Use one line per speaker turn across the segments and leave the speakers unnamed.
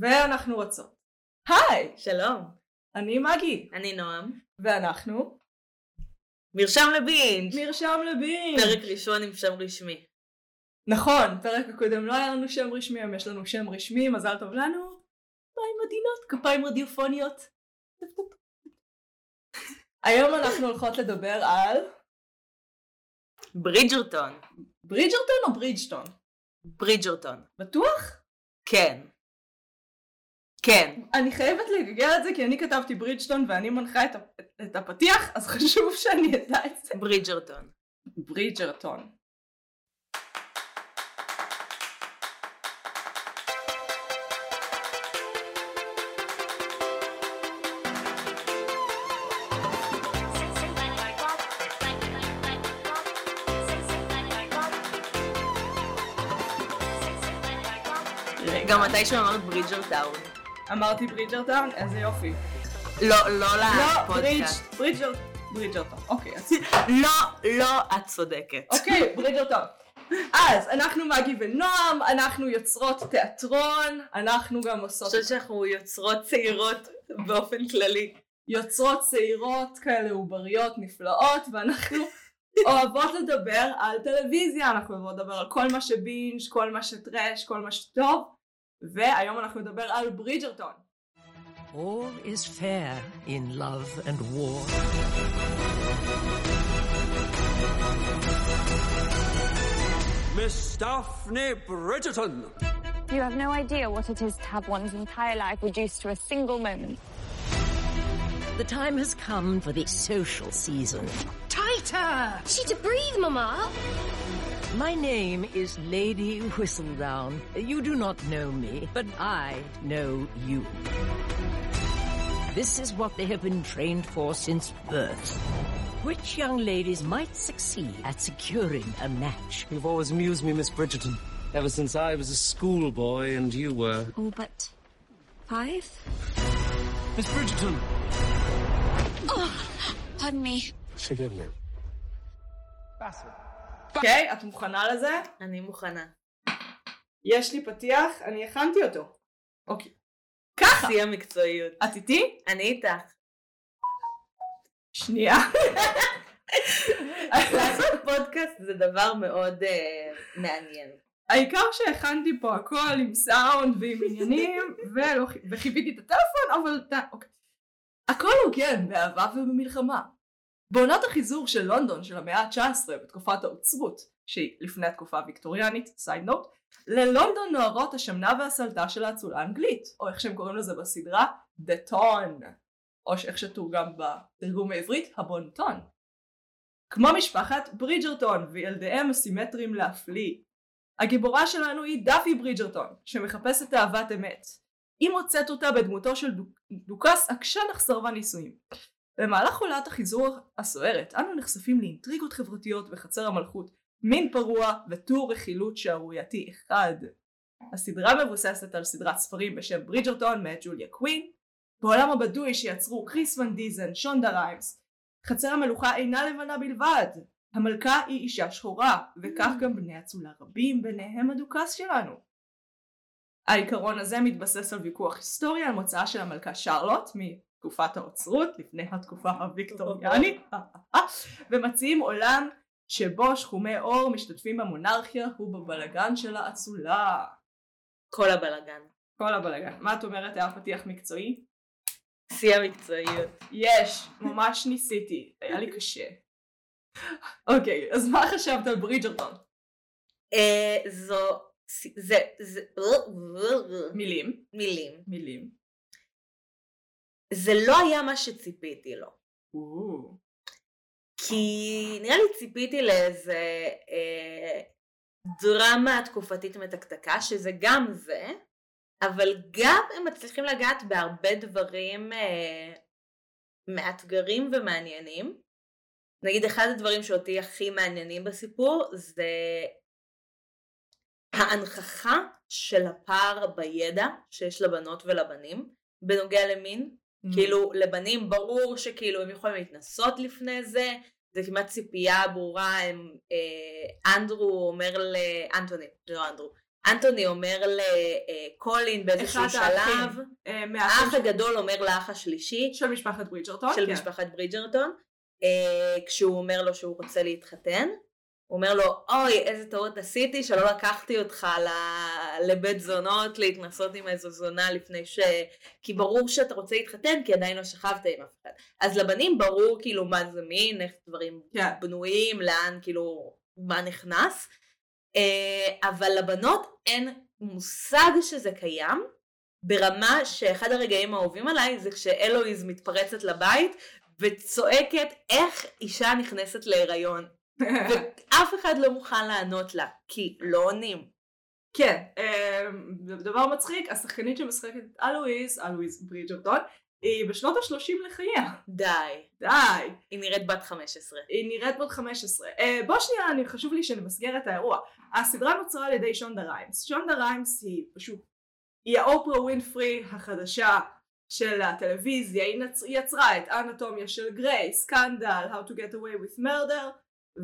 ואנחנו רוצות. היי!
שלום,
אני מגי,
אני נועם.
ואנחנו
מרשם לבינג',
מרשם לבינג'.
פרק ראשון עם שם רשמי.
נכון, פרק הקודם לא היה לנו שם רשמי, היום יש לנו שם רשמי, מזל טוב לנו. כפיים עדינות, כפיים רדיופוניות. היום אנחנו הולכות לדבר על
ברידג'רטון.
ברידג'רטון או ברידג'טון?
ברידג'רטון.
בטוח?
כן. כן.
אני חייבת לגגל את זה כי אני כתבתי ברידג'טון ואני מנחה את, הפ... את הפתיח, אז חשוב שאני אדע את זה.
ברידג'רטון.
ברידג'רטון.
גם מתישהו אמרת ברידג'רטאון.
אמרתי ברידג'רטון? איזה יופי.
לא, לא
לא, ברידג',
לפודקאסט.
ברידג'ר, ברידג'רטון. אוקיי, אז
לא, לא, את צודקת.
אוקיי, ברידג'רטון. אז אנחנו מגי ונועם, אנחנו יוצרות תיאטרון, אנחנו גם
אני
עושות
חושבת שאנחנו יוצרות צעירות באופן כללי.
יוצרות צעירות כאלה עובריות נפלאות, ואנחנו אוהבות לדבר על טלוויזיה, אנחנו אוהבות לדבר על כל מה שבינג', כל מה שטרש, כל מה שטוב, והיום אנחנו נדבר על ברידג'רטון.
All is fair in love and war.
Miss Daphne Bridgerton.
You have no idea what it is to have one's entire life reduced to a single moment.
The time has come for the social season. Tighter!
She to breathe, Mama.
My name is Lady Whistledown. You do not know me, but I know you. This is what they have been trained for since birth. Which young ladies might succeed at securing a match?
You've always amused me, Miss Bridgerton. Ever since I was a schoolboy and you were.
Oh, but five?
Miss Bridgerton!
Oh, pardon me.
Forgive me.
אוקיי, את מוכנה לזה?
אני מוכנה.
יש לי פתיח, אני הכנתי אותו. אוקיי. ככה.
שיא המקצועיות.
את איתי?
אני איתך.
שנייה.
לעשות פודקאסט זה דבר מאוד אה, מעניין.
העיקר שהכנתי פה הכל עם סאונד ועם עניינים ולא, וחיביתי את הטלפון אבל אוקיי. הכל הוגן באהבה ובמלחמה. בעונת החיזור של לונדון של המאה ה-19 בתקופת האוצרות שהיא לפני התקופה הוויקטוריאנית, סייד נוט, ללונדון נוערות השמנה והסלטה של האצולה האנגלית או איך שהם קוראים לזה בסדרה The Ton או איך שתורגם בתרגום העברית הבונטון. כמו משפחת ברידג'רטון וילדיהם הסימטריים להפליא. הגיבורה שלנו היא דאפי ברידג'רטון, שמחפשת אהבת אמת. היא מוצאת אותה בדמותו של דוכס עקשן סרבן נישואים. במהלך עונת החיזור הסוערת, אנו נחשפים לאינטריגות חברתיות בחצר המלכות, מין פרוע וטור רכילות שערורייתי אחד. הסדרה מבוססת על סדרת ספרים בשם ברידג'רטון מאת ג'וליה קווין. בעולם הבדוי שיצרו כריס ואן דוסן, שונדה ריימס. חצר המלוכה אינה לבנה בלבד, המלכה היא אישה שחורה, וכך גם בני אצולה רבים, ביניהם הדוכס שלנו. העיקרון הזה מתבסס על ויכוח היסטורי על מוצאה של המלכה שרלוט מתקופת האוצרות, לפני התקופה הוויקטוריאנית, ומציעים עולם שבו שחומי עור משתתפים במונרכיה ובבלגן של האצולה.
כל הבלגן.
כל הבלגן. מה את אומרת היה פתיח מקצועי?
שיא המקצועיות.
יש, ממש ניסיתי, היה לי קשה. אוקיי, אז מה חשבת על ברידג'רטון?
אה, זו... זה...
מילים.
מילים.
מילים.
זה לא היה מה שציפיתי לו. כי נראה לי ציפיתי לאיזה אה, דרמה תקופתית מתקתקה, שזה גם זה, אבל גם הם מצליחים לגעת בהרבה דברים אה, מאתגרים ומעניינים. נגיד אחד הדברים שאותי הכי מעניינים בסיפור זה ההנכחה של הפער בידע שיש לבנות ולבנים בנוגע למין.
Mm.
כאילו לבנים ברור שכאילו הם יכולים להתנסות לפני זה, זה כמעט ציפייה ברורה, הם, אה, אנדרו אומר לאנטוני, לא אנדרו, אנטוני אומר לקולין באיזשהו
אחד האחים,
שלב,
אה,
האח הגדול אומר לאח השלישי
של משפחת ברידג'רטון.
של
כן.
משפחת ברידג'רטון, אה, כשהוא אומר לו שהוא רוצה להתחתן, הוא אומר לו, אוי, איזה טעות עשיתי שלא לקחתי אותך לבית זונות להתנסות עם איזו זונה לפני ש... כי ברור שאתה רוצה להתחתן, כי עדיין לא שכבת עם אף אחד. אז לבנים ברור כאילו מה זה מין, איך דברים
כן.
בנויים, לאן כאילו, מה נכנס. אה, אבל לבנות אין מושג שזה קיים, ברמה שאחד הרגעים האהובים עליי זה כשאלויז מתפרצת לבית וצועקת איך אישה נכנסת להיריון. ואף אחד לא מוכן לענות לה, כי לא עונים.
כן, אמ, דבר מצחיק, השחקנית שמשחקת את אלואיז, אלואיז ברידג'רטון, היא בשנות ה-30 לחייה.
די.
די.
היא נראית בת 15.
היא נראית בת 15. אה, בוא שנייה, אני, חשוב לי שנמסגר את האירוע. הסדרה נוצרה על ידי שונדה ריימס. שונדה ריימס היא פשוט, היא האופרה ווינפרי החדשה של הטלוויזיה. היא נצ... היא יצרה את אנטומיה של גריי, סקנדל, How to get away with murder,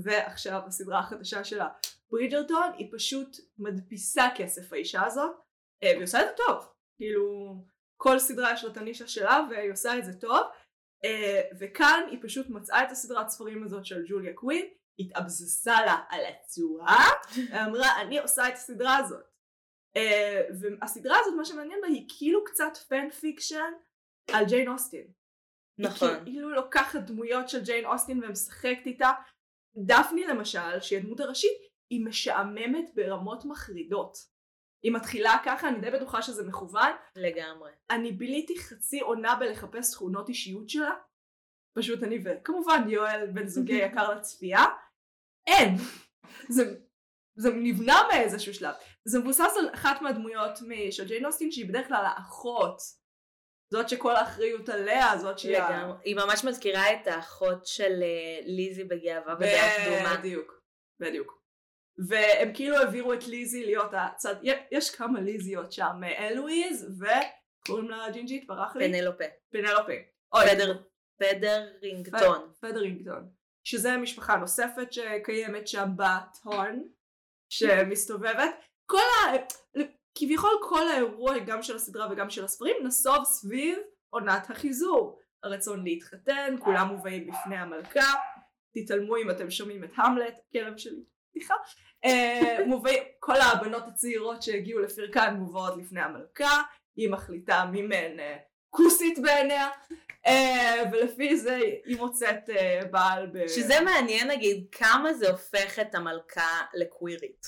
ועכשיו הסדרה החדשה שלה. ברידג'רטון היא פשוט מדפיסה כסף האישה הזאת, אה, והיא עושה את זה טוב. כאילו, כל סדרה יש לה את הנישה שלה והיא עושה את זה טוב. אה, וכאן היא פשוט מצאה את הסדרת ספרים הזאת של ג'וליה קווין, התאבזסה לה על הצורה, ואמרה אני עושה את הסדרה הזאת. אה, והסדרה הזאת מה שמעניין בה היא כאילו קצת fan fiction על ג'יין אוסטין.
נכון.
היא כאילו לוקחת דמויות של ג'יין אוסטין ומשחקת איתה. דפני למשל, שהיא הדמות הראשית, היא משעממת ברמות מחרידות. היא מתחילה ככה, אני די בטוחה שזה מכוון,
לגמרי.
אני ביליתי חצי עונה בלחפש תכונות אישיות שלה. פשוט אני וכמובן יואל בן זוגי יקר לצפייה. אין. זה, זה נבנה מאיזשהו שלב. זה מבוסס על אחת מהדמויות של ג'יין אוסטין שהיא בדרך כלל האחות. זאת שכל האחריות עליה, זאת שהיא...
לגמרי. היא ממש מזכירה את האחות של אה, ליזי בגאווה בדעה קדומה.
בדיוק, בדיוק. והם כאילו העבירו את ליזי להיות הצד, יש כמה ליזיות שם, אלוויז וקוראים לה ג'ינג'ית, ברח לי?
פנלופה.
פנלופה. אוי,
פדר, פדרינגטון.
פדרינגטון. שזה משפחה נוספת שקיימת שם בטון, שמסתובבת. כל ה... כביכול כל האירוע גם של הסדרה וגם של הספרים נסוב סביב עונת החיזור. הרצון להתחתן, כולם מובאים בפני המלכה, תתעלמו אם אתם שומעים את המלט, כלב שלי, סליחה. אה, מובאים, כל הבנות הצעירות שהגיעו לפרקן מובאות לפני המלכה, היא מחליטה מי מהן אה, כוסית בעיניה, אה, ולפי זה היא מוצאת בעל ב...
שזה מעניין נגיד כמה זה הופך את המלכה לקווירית.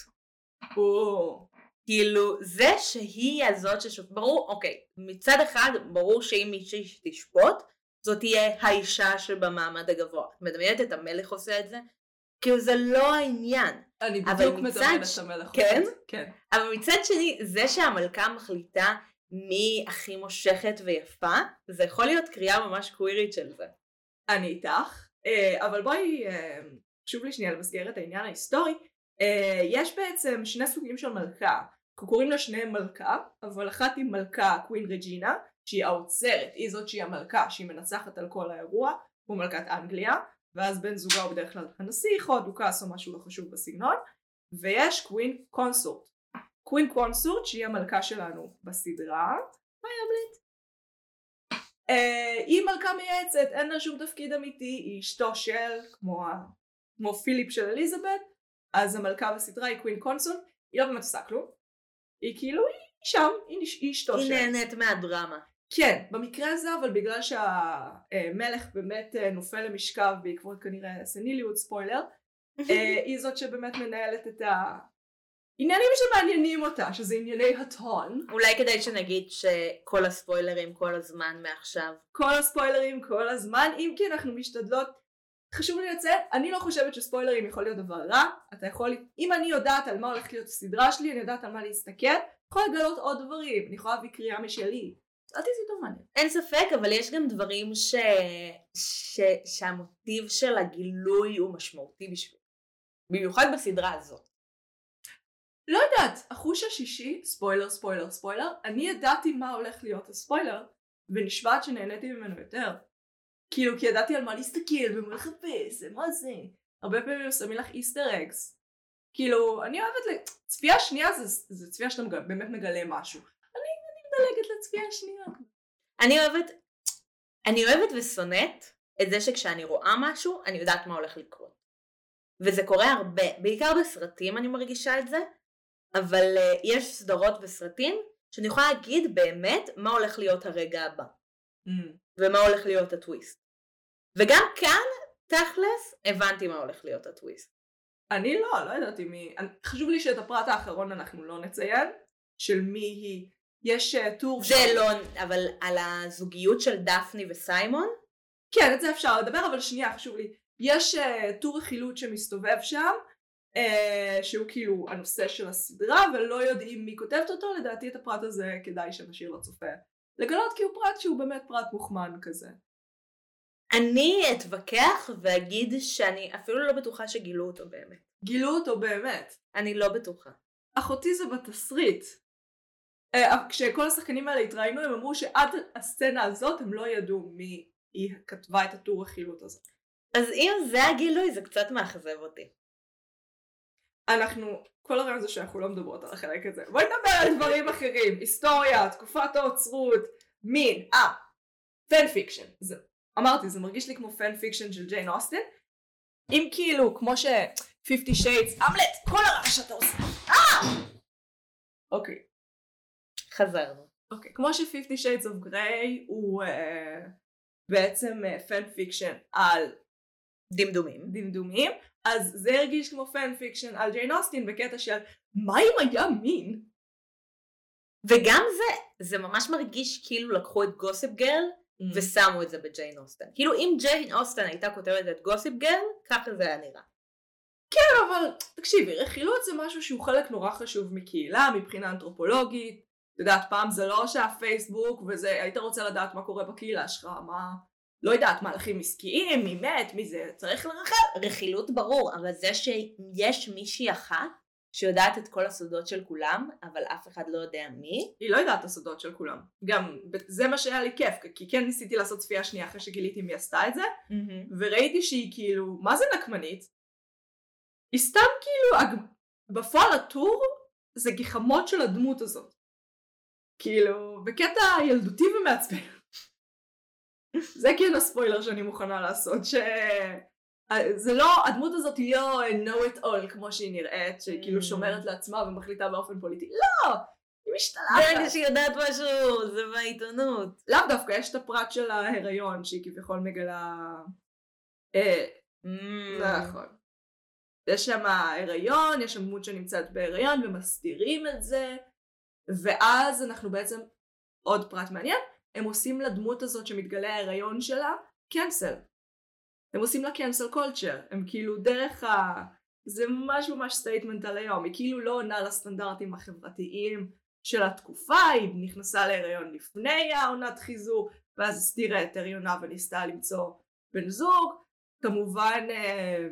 או,
כאילו זה שהיא הזאת ששופט, ברור, אוקיי, מצד אחד ברור שאם מישהי תשפוט זאת תהיה האישה שבמעמד הגבוה. את מדמיינת את המלך עושה את זה? כאילו זה לא העניין.
אני בדיוק מדמיינת
ש-
את המלך.
כן?
כן.
אבל מצד שני, זה שהמלכה מחליטה מי הכי מושכת ויפה, זה יכול להיות קריאה ממש קווירית של זה.
אני איתך, אה, אבל בואי, אה, חשוב לי שנייה למסגר את העניין ההיסטורי. אה, יש בעצם שני סוגים של מלכה. קוראים לה שניהם מלכה, אבל אחת היא מלכה קווין רג'ינה, שהיא האוצרת, היא זאת שהיא המלכה, שהיא מנצחת על כל האירוע, כמו מלכת אנגליה, ואז בן זוגה הוא בדרך כלל הנסיך או הדוכס או משהו לא חשוב בסגנון, ויש קווין קונסורט. קווין קונסורט שהיא המלכה שלנו בסדרה, היי המליט. אה, היא מלכה מייעצת, אין לה שום תפקיד אמיתי, היא אשתו של, כמו. כמו פיליפ של אליזבת, אז המלכה בסדרה היא קווין קונסורט, היא לא באמת עושה כלום, היא כאילו, היא שם, היא, נש- היא אשתו
היא. נהנית מהדרמה.
כן, במקרה הזה אבל בגלל שהמלך באמת אה, נופל למשכב בעקבות כנראה סניליות, ספוילר, אה, היא זאת שבאמת מנהלת את העניינים שמעניינים אותה, שזה ענייני הטון.
אולי כדאי שנגיד שכל הספוילרים כל הזמן מעכשיו.
כל הספוילרים כל הזמן, אם כי אנחנו משתדלות, חשוב לי לציין, אני לא חושבת שספוילרים יכול להיות דבר רע, אתה יכול, אם אני יודעת על מה הולכת להיות הסדרה שלי, אני יודעת על מה להסתכל, אני יכולה לגלות עוד דברים, אני יכולה להביא קריאה משלי. לדעתי זה יותר מעניין.
אין ספק, אבל יש גם דברים ש... ש... שהמוטיב של הגילוי הוא משמעותי בשביל. במיוחד בסדרה הזאת.
לא יודעת, החוש השישי, ספוילר ספוילר ספוילר, אני ידעתי מה הולך להיות הספוילר, ונשבעת שנהניתי ממנו יותר. כאילו, כי ידעתי על מה להסתכל ומה לחפש, ומה זה. הרבה פעמים שמים לך איסטר אגס. כאילו, אני אוהבת, ל- צפייה שנייה זה, זה צפייה שאתה באמת מגלה משהו. אני, אני מדלגת לצפייה שנייה.
אני אוהבת, אני אוהבת ושונאת את זה שכשאני רואה משהו, אני יודעת מה הולך לקרות. וזה קורה הרבה, בעיקר בסרטים אני מרגישה את זה, אבל uh, יש סדרות וסרטים שאני יכולה להגיד באמת מה הולך להיות הרגע הבא, ומה הולך להיות הטוויסט. וגם כאן, תכלס, הבנתי מה הולך להיות הטוויסט.
אני לא, לא ידעתי מי... חשוב לי שאת הפרט האחרון אנחנו לא נציין, של מי היא. יש אה, טור...
זה לא, אבל על הזוגיות של דפני וסיימון,
כן, את זה אפשר לדבר, אבל שנייה, חשוב לי. יש uh, טור רכילות שמסתובב שם, uh, שהוא כאילו הנושא של הסדרה, ולא יודעים מי כותבת אותו, לדעתי את הפרט הזה כדאי שנשאיר לצופה. לגלות כי הוא פרט שהוא באמת פרט מוכמן כזה.
אני אתווכח ואגיד שאני אפילו לא בטוחה שגילו אותו באמת.
גילו אותו באמת.
אני לא בטוחה.
אחותי זה בתסריט. Uh, כשכל השחקנים האלה התראיינו הם אמרו שעד הסצנה הזאת הם לא ידעו מי היא כתבה את הטור רכילות הזה.
אז אם זה הגילוי זה קצת מאכזב אותי.
אנחנו, כל הרעיון זה שאנחנו לא מדברות על החלק הזה. בואי נדבר על דברים אחרים, היסטוריה, תקופת העוצרות, מין, אה, fan fiction. זה, אמרתי, זה מרגיש לי כמו fan fiction של ג'יין אוסטין. אם כאילו, כמו ש... 50 shades, המלט, כל הרעש שאתה עושה, אה! אוקיי,
חזרנו.
אוקיי, כמו ש-50 shades of grey הוא uh, בעצם fan fiction על
דמדומים.
דמדומים, אז זה הרגיש כמו fan fiction על ג'יין אוסטין בקטע של מה אם היה מין?
וגם זה, זה ממש מרגיש כאילו לקחו את Gossip Girl ושמו את זה בג'יין אוסטן. כאילו אם ג'יין אוסטן הייתה כותבת את גוסיפ גרל, ככה זה היה נראה.
כן, אבל תקשיבי, רכילות זה משהו שהוא חלק נורא חשוב מקהילה, מבחינה אנתרופולוגית. את יודעת, פעם זה לא שהפייסבוק וזה, היית רוצה לדעת מה קורה בקהילה שלך, מה... לא יודעת, מהלכים עסקיים, מי מת, מי זה, צריך לרחל.
רכילות ברור, אבל זה שיש מישהי אחת שיודעת את כל הסודות של כולם, אבל אף אחד לא יודע מי,
היא לא יודעת את הסודות של כולם. גם, זה מה שהיה לי כיף, כי כן ניסיתי לעשות צפייה שנייה אחרי שגיליתי מי עשתה את זה, וראיתי שהיא כאילו, מה זה נקמנית? היא סתם כאילו. בפועל הטור זה גחמות של הדמות הזאת. כאילו, בקטע ילדותי ומעצבן. זה כן הספוילר שאני מוכנה לעשות, ש... זה לא, הדמות הזאת היא לא know it all כמו שהיא נראית, שהיא כאילו
Mm.
שומרת לעצמה ומחליטה באופן פוליטי, לא! היא
ברגע
משתלחת.
שהיא יודעת משהו, זה בעיתונות.
לאו דווקא, יש את הפרט של ההיריון שהיא כביכול מגלה... אה,
Mm.
נכון. יש שם הריון, יש שם דמות שנמצאת בהיריון ומסתירים את זה, ואז אנחנו בעצם, עוד פרט מעניין, הם עושים לדמות הזאת שמתגלה ההיריון שלה, קנסל. הם עושים לה קנסל קולצ'ר, הם כאילו דרך ה... זה ממש ממש statement על היום, היא כאילו לא עונה לסטנדרטים החברתיים של התקופה, היא נכנסה להיריון לפני העונת חיזור, ואז הסתירה את הריונה וניסתה למצוא בן זוג, כמובן אה,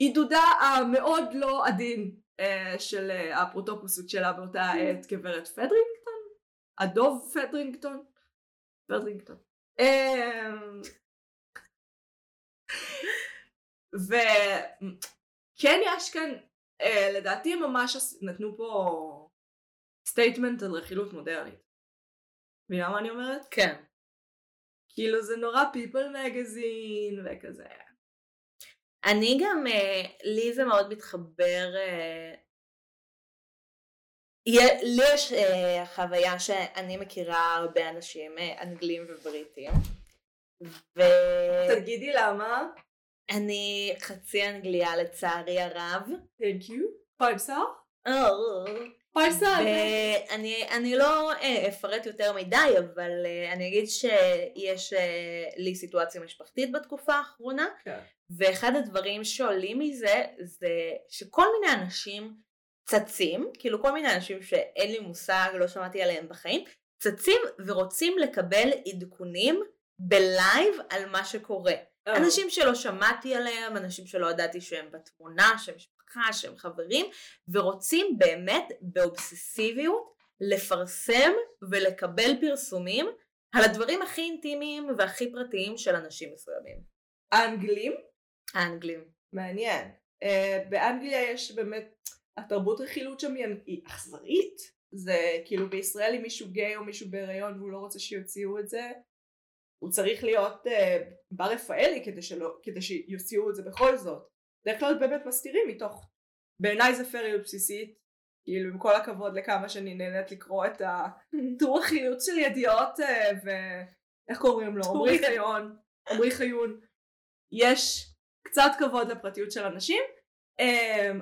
בעידודה המאוד לא עדין אה, של אה, האפוטרופוסות שלה באותה עת גברת פדרינגטון? הדוב פדרינגטון? פדרינגטון. אה, וכן יש כאן, אה, לדעתי הם ממש נתנו פה statement על רכילות מודרנית. מבינה מה אני אומרת?
כן.
כאילו זה נורא People magazine וכזה.
אני גם, אה, לי זה מאוד מתחבר, אה, לי יש אה, חוויה שאני מכירה הרבה אנשים אה, אנגלים ובריטים, ואני
תגידי למה.
חצי אנגליה לצערי הרב.
Thank you. סטאר?
Oh. אני לא אה, אפרט יותר מדי, אבל אה, אני אגיד שיש אה, לי סיטואציה משפחתית בתקופה האחרונה,
כן.
ואחד הדברים שעולים מזה זה שכל מיני אנשים צצים, כאילו כל מיני אנשים שאין לי מושג, לא שמעתי עליהם בחיים, צצים ורוצים לקבל עדכונים בלייב על מה שקורה.
אה.
אנשים שלא שמעתי עליהם, אנשים שלא ידעתי שהם בתמונה, שהם משפחה, שהם חברים, ורוצים באמת באובססיביות לפרסם ולקבל פרסומים על הדברים הכי אינטימיים והכי פרטיים של אנשים מסוימים.
האנגלים?
האנגלים.
מעניין. אה, באנגליה יש באמת, התרבות רכילות שם היא- אכזרית. זה כאילו בישראל אם מישהו גיי או מישהו בהיריון והוא לא רוצה שיוציאו את זה, הוא צריך להיות אה, בר רפאלי כדי, שלא, כדי שיוציאו את זה בכל זאת. בדרך כלל באמת מסתירים מתוך, בעיניי זה פריות בסיסית, כאילו עם כל הכבוד לכמה שאני נהנית לקרוא את הטור החילוץ של ידיעות אה, ואיך קוראים לו, עמרי חיון, עמרי חיון, יש קצת כבוד לפרטיות של אנשים,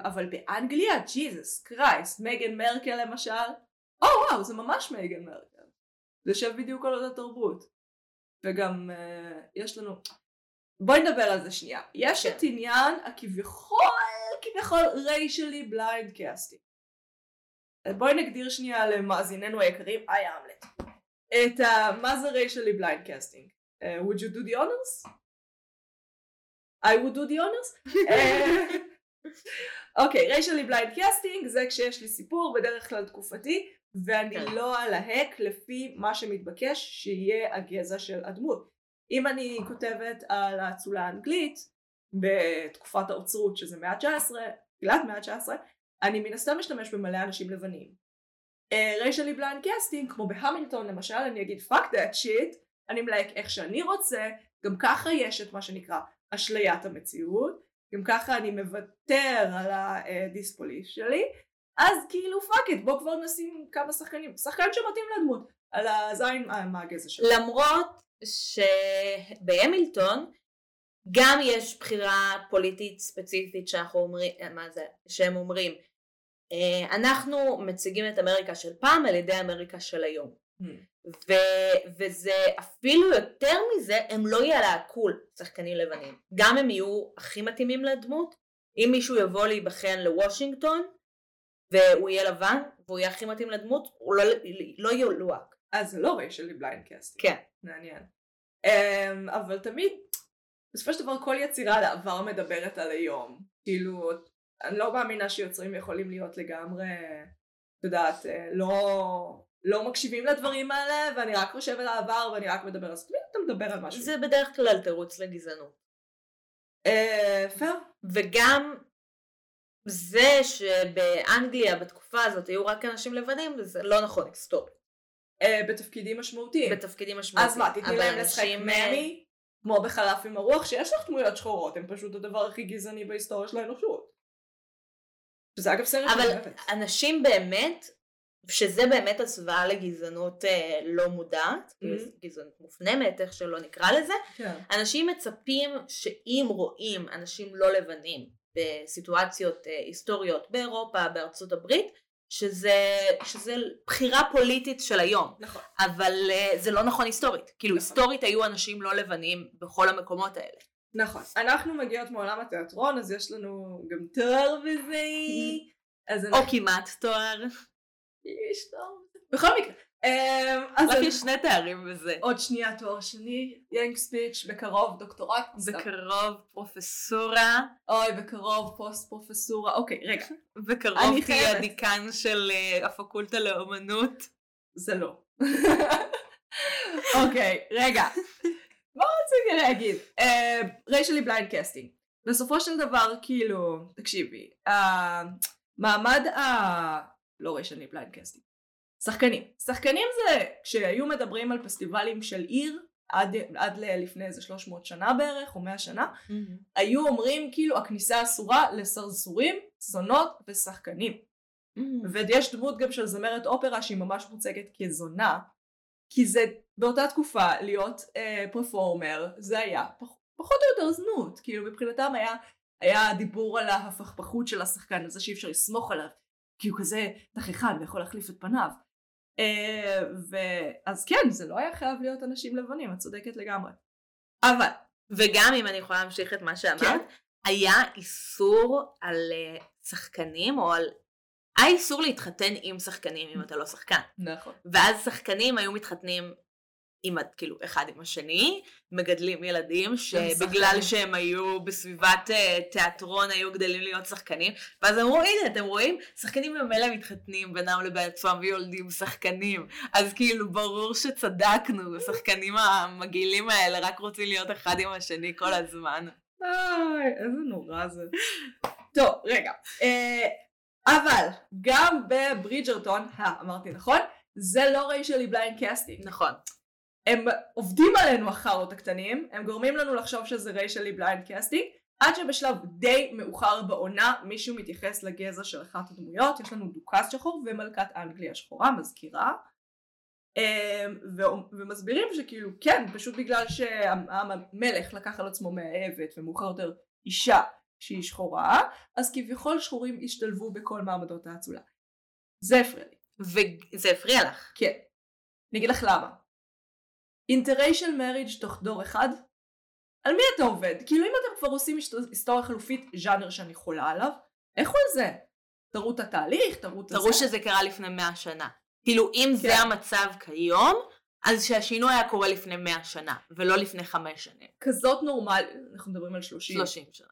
אבל באנגליה, Jesus Christ, מייגן מרקל למשל, או וואו זה ממש מייגן מרקל, זה יושב בדיוק על אותה תרבות, וגם אה, יש לנו, בואי נדבר על זה שנייה, יש
כן.
את עניין הכביכול, כביכול racially blind casting. בואי נגדיר שנייה למאזיננו היקרים, היי המלט, את ה... מה זה racially blind casting? would you do the honors? I would do the honors? אוקיי, racially blind casting זה כשיש לי סיפור בדרך כלל תקופתי ואני
כן.
לא אלהק לפי מה שמתבקש שיהיה הגזע של הדמות. אם אני כותבת על האצולה האנגלית בתקופת העוצרות שזה מאה ה-19, תחילת מאה ה-19, אני מן הסתם משתמש במלא אנשים לבנים. racially blind casting כמו בהמילטון למשל אני אגיד fuck that shit אני מלהק איך שאני רוצה גם ככה יש את מה שנקרא אשליית המציאות גם ככה אני מוותר על ה disbelief שלי אז כאילו fuck it בוא כבר נשים כמה שחקנים. שחקן שמתאים לדמות על הזין אה, מה הגזע שלו.
למרות שבהמילטון גם יש בחירה פוליטית ספציפית שאנחנו אומרים, אה, מה זה, שהם אומרים, אה, אנחנו מציגים את אמריקה של פעם על ידי אמריקה של היום. ו- וזה אפילו יותר מזה, הם לא ילהקו שחקנים לבנים. גם הם יהיו הכי מתאימים לדמות. אם מישהו יבוא להיבחן לוושינגטון, והוא יהיה לבן, והוא יהיה הכי מתאים לדמות, הוא לא, לא ילוהק.
אז זה לא racially blind casting
כן.
מעניין um, אבל תמיד בסופו של דבר כל יצירה על העבר מדברת על היום כאילו אני לא מאמינה שיוצרים יכולים להיות לגמרי את יודעת אה, לא לא מקשיבים לדברים האלה ואני רק חושב על העבר ואני רק מדבר אז תמיד אתה מדבר על משהו
זה בדרך כלל תירוץ לגזענות.
אה, פייר
וגם זה שבאנגליה בתקופה הזאת היו רק אנשים לבנים, זה לא נכון היסטורית.
אה, בתפקידים משמעותיים
בתפקידים משמעותיים.
אז מה תתני
אבל
להם לשחק
אנשים, אה,
כמו בחלף עם הרוח שיש לך דמויות שחורות הם פשוט הדבר הכי גזעני בהיסטוריה של האנושות. שזה אגב סרט
אבל
שאני אוהבת.
אנשים באמת, שזה באמת הסוואה לגזענות אה, לא מודעת,
Mhm.
גזענות מופנמת, איך שלא נקרא לזה,
כן.
אנשים מצפים שאם רואים אנשים לא לבנים בסיטואציות אה, היסטוריות באירופה, בארצות הברית, שזה, שזה בחירה פוליטית של היום.
נכון.
אבל uh, זה לא נכון היסטורית. כאילו
נכון.
היסטורית היו אנשים לא לבנים בכל המקומות האלה.
נכון. אנחנו מגיעות מעולם התיאטרון, אז יש לנו גם תואר בזה.
או
אנחנו...
כמעט תואר.
יש בזה. בכל מקרה. אמ, אז אני-
יש שני תארים בזה.
עוד שנייה תואר שני, ינק ספיץ', בקרוב דוקטורט.
בקרוב פרופסורה,
אוי, בקרוב פוסט פרופסורה. אוקיי, רגע.
בקרוב תהיה. הדיקן של אה, הפקולטה לאומנות.
זה לא. אוקיי, רגע. מה רציתי להגיד? racially blind casting. בסופו של דבר, כאילו, תקשיבי, המעמד ה... לא racially blind casting. שחקנים. שחקנים זה כשהיו מדברים על פסטיבלים של עיר, עד, עד לפני איזה 300 שנה בערך, או 100 שנה, היו אומרים כאילו הכניסה אסורה לסרסורים, זונות ושחקנים. ויש דמות גם של זמרת אופרה שהיא ממש מוצגת כזונה, כי זה באותה תקופה להיות אה, פרפורמר, זה היה פח, פחות או יותר זנות, כאילו מבחינתם היה, היה דיבור על ההפכפכות של השחקן, על זה שאי אפשר לסמוך עליו, כי הוא כזה תככן ויכול להחליף את פניו. אה, ואז כן, זה לא היה חייב להיות אנשים לבנים, את צודקת לגמרי. אבל,
וגם אם אני יכולה להמשיך את מה שאמרת,
כן.
היה איסור על אה, שחקנים או על... היה איסור להתחתן עם שחקנים אם אתה לא שחקן.
נכון.
ואז שחקנים היו מתחתנים עם, כאילו, אחד עם השני, מגדלים ילדים שבגלל. שהם היו בסביבת אה, תיאטרון היו גדלים להיות שחקנים, ואז אמרו הנה אתם רואים, שחקנים ממילא מתחתנים בינם לבין עצמם ויולדים שחקנים, אז כאילו ברור שצדקנו, השחקנים המגעילים האלה רק רוצים להיות אחד עם השני כל הזמן.
איי, איזה נורא זה. טוב, רגע. אה, אבל, גם בברידג'רטון, אה, אמרתי נכון? זה לא racially blind casting.
נכון.
הם עובדים עלינו החארות הקטנים, הם גורמים לנו לחשוב שזה racially blind casting, עד שבשלב די מאוחר בעונה מישהו מתייחס לגזע של אחת הדמויות, יש לנו דוכס שחור ומלכת אנגליה שחורה, מזכירה, אמ, ומסבירים שכאילו כן, פשוט בגלל שהמלך לקח על עצמו מאהבת ומאוחר יותר אישה שהיא שחורה, אז כביכול שחורים השתלבו בכל מעמדות האצולה. זה הפריע לי.
וזה הפריע לך.
כן. אני אגיד לך למה. אינטריישל מריג' תוך דור אחד? על מי אתה עובד? כאילו אם אתם כבר עושים היסט- היסטוריה חלופית, ז'אנר שאני חולה עליו, לכו על זה. תראו את התהליך, תראו את
תראו שזה קרה לפני 100 שנה. כאילו, אם זה
כן.
המצב כיום, אז שהשינוי היה קורה לפני 100 שנה, ולא לפני 5 שנים.
כזאת נורמל... אנחנו מדברים על 30.
30 שנה.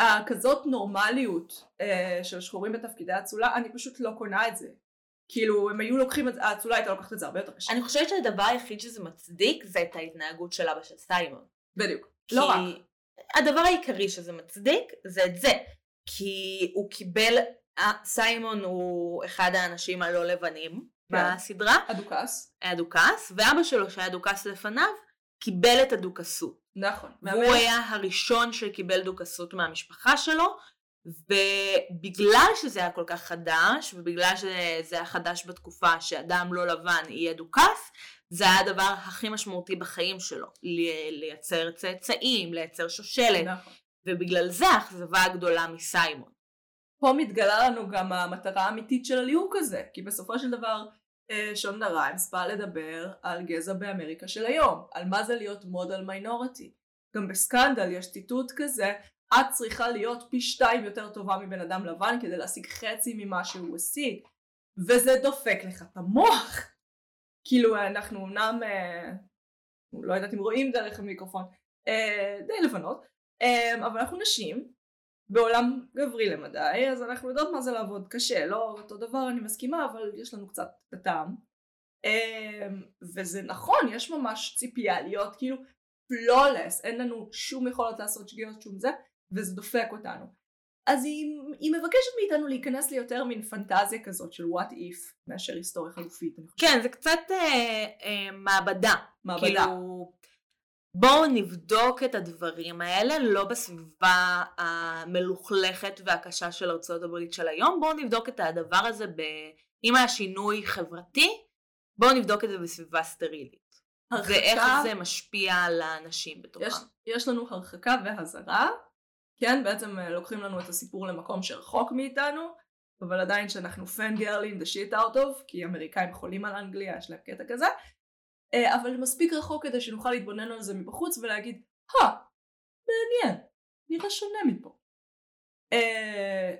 אה, כזאת נורמליות אה, של שחורים בתפקידי אצולה, אני פשוט לא קונה את זה. כאילו, הם היו לוקחים את זה, האצולה הייתה לוקחת את זה הרבה יותר קשה.
אני חושבת שהדבר היחיד שזה מצדיק זה את ההתנהגות של אבא של סיימון.
בדיוק.
כי
לא רק.
הדבר העיקרי שזה מצדיק זה את זה. כי הוא קיבל, אה, סיימון הוא אחד האנשים הלא לבנים
כן.
בסדרה,
הדוכס.
היה דוכס, ואבא שלו שהיה דוכס לפניו, קיבל את הדוכסות.
נכון.
והוא היה הראשון שקיבל דוכסות מהמשפחה שלו, ובגלל שזה היה כל כך חדש, ובגלל שזה היה חדש בתקופה שאדם לא לבן יהיה דוכס, זה היה הדבר הכי משמעותי בחיים שלו, לי- לייצר צאצאים, לייצר שושלת,
נכון.
ובגלל זה האכזבה הגדולה מסיימון.
פה מתגלה לנו גם המטרה האמיתית של הליהוק הזה, כי בסופו של דבר אה, שונדה ריימס באה לדבר על גזע באמריקה של היום, על מה זה להיות מודל מיינורטי. גם בסקנדל יש ציטוט כזה, את צריכה להיות פי שתיים יותר טובה מבן אדם לבן כדי להשיג חצי ממה שהוא השיג, וזה דופק לך את המוח. כאילו אנחנו אמנם, אה, לא יודעת אם רואים דרך המיקרופון, אה, די לבנות, אה, אבל אנחנו נשים, בעולם גברי למדי, אז אנחנו יודעות מה זה לעבוד קשה, לא אותו דבר אני מסכימה, אבל יש לנו קצת את הטעם. אמ, וזה נכון, יש ממש ציפייה להיות כאילו פלולס, אין לנו שום יכולת לעשות שגיאות שום זה, וזה דופק אותנו. אז היא, היא מבקשת מאיתנו להיכנס ליותר מין פנטזיה כזאת של what if, מאשר היסטוריה חלופית.
כן, זה קצת אה, אה, מעבדה.
מעבדה.
כאילו, בואו נבדוק את הדברים האלה, לא בסביבה המלוכלכת והקשה של ארצות הברית של היום, בואו נבדוק את הדבר הזה, ב... אם היה שינוי חברתי, בואו נבדוק את זה בסביבה סטרילית. ואיך
הרחקה-
זה משפיע על האנשים בתוכם.
יש, יש לנו הרחקה והזרה, כן, בעצם אה, לוקחים לנו את הסיפור למקום שרחוק מאיתנו, אבל עדיין שאנחנו פן גרלין the shit out of, כי אמריקאים חולים על אנגליה, יש להם קטע כזה, אה, אבל מספיק רחוק כדי שנוכל להתבונן על זה מבחוץ ולהגיד, הא, מעניין, נראה שונה מפה. אה,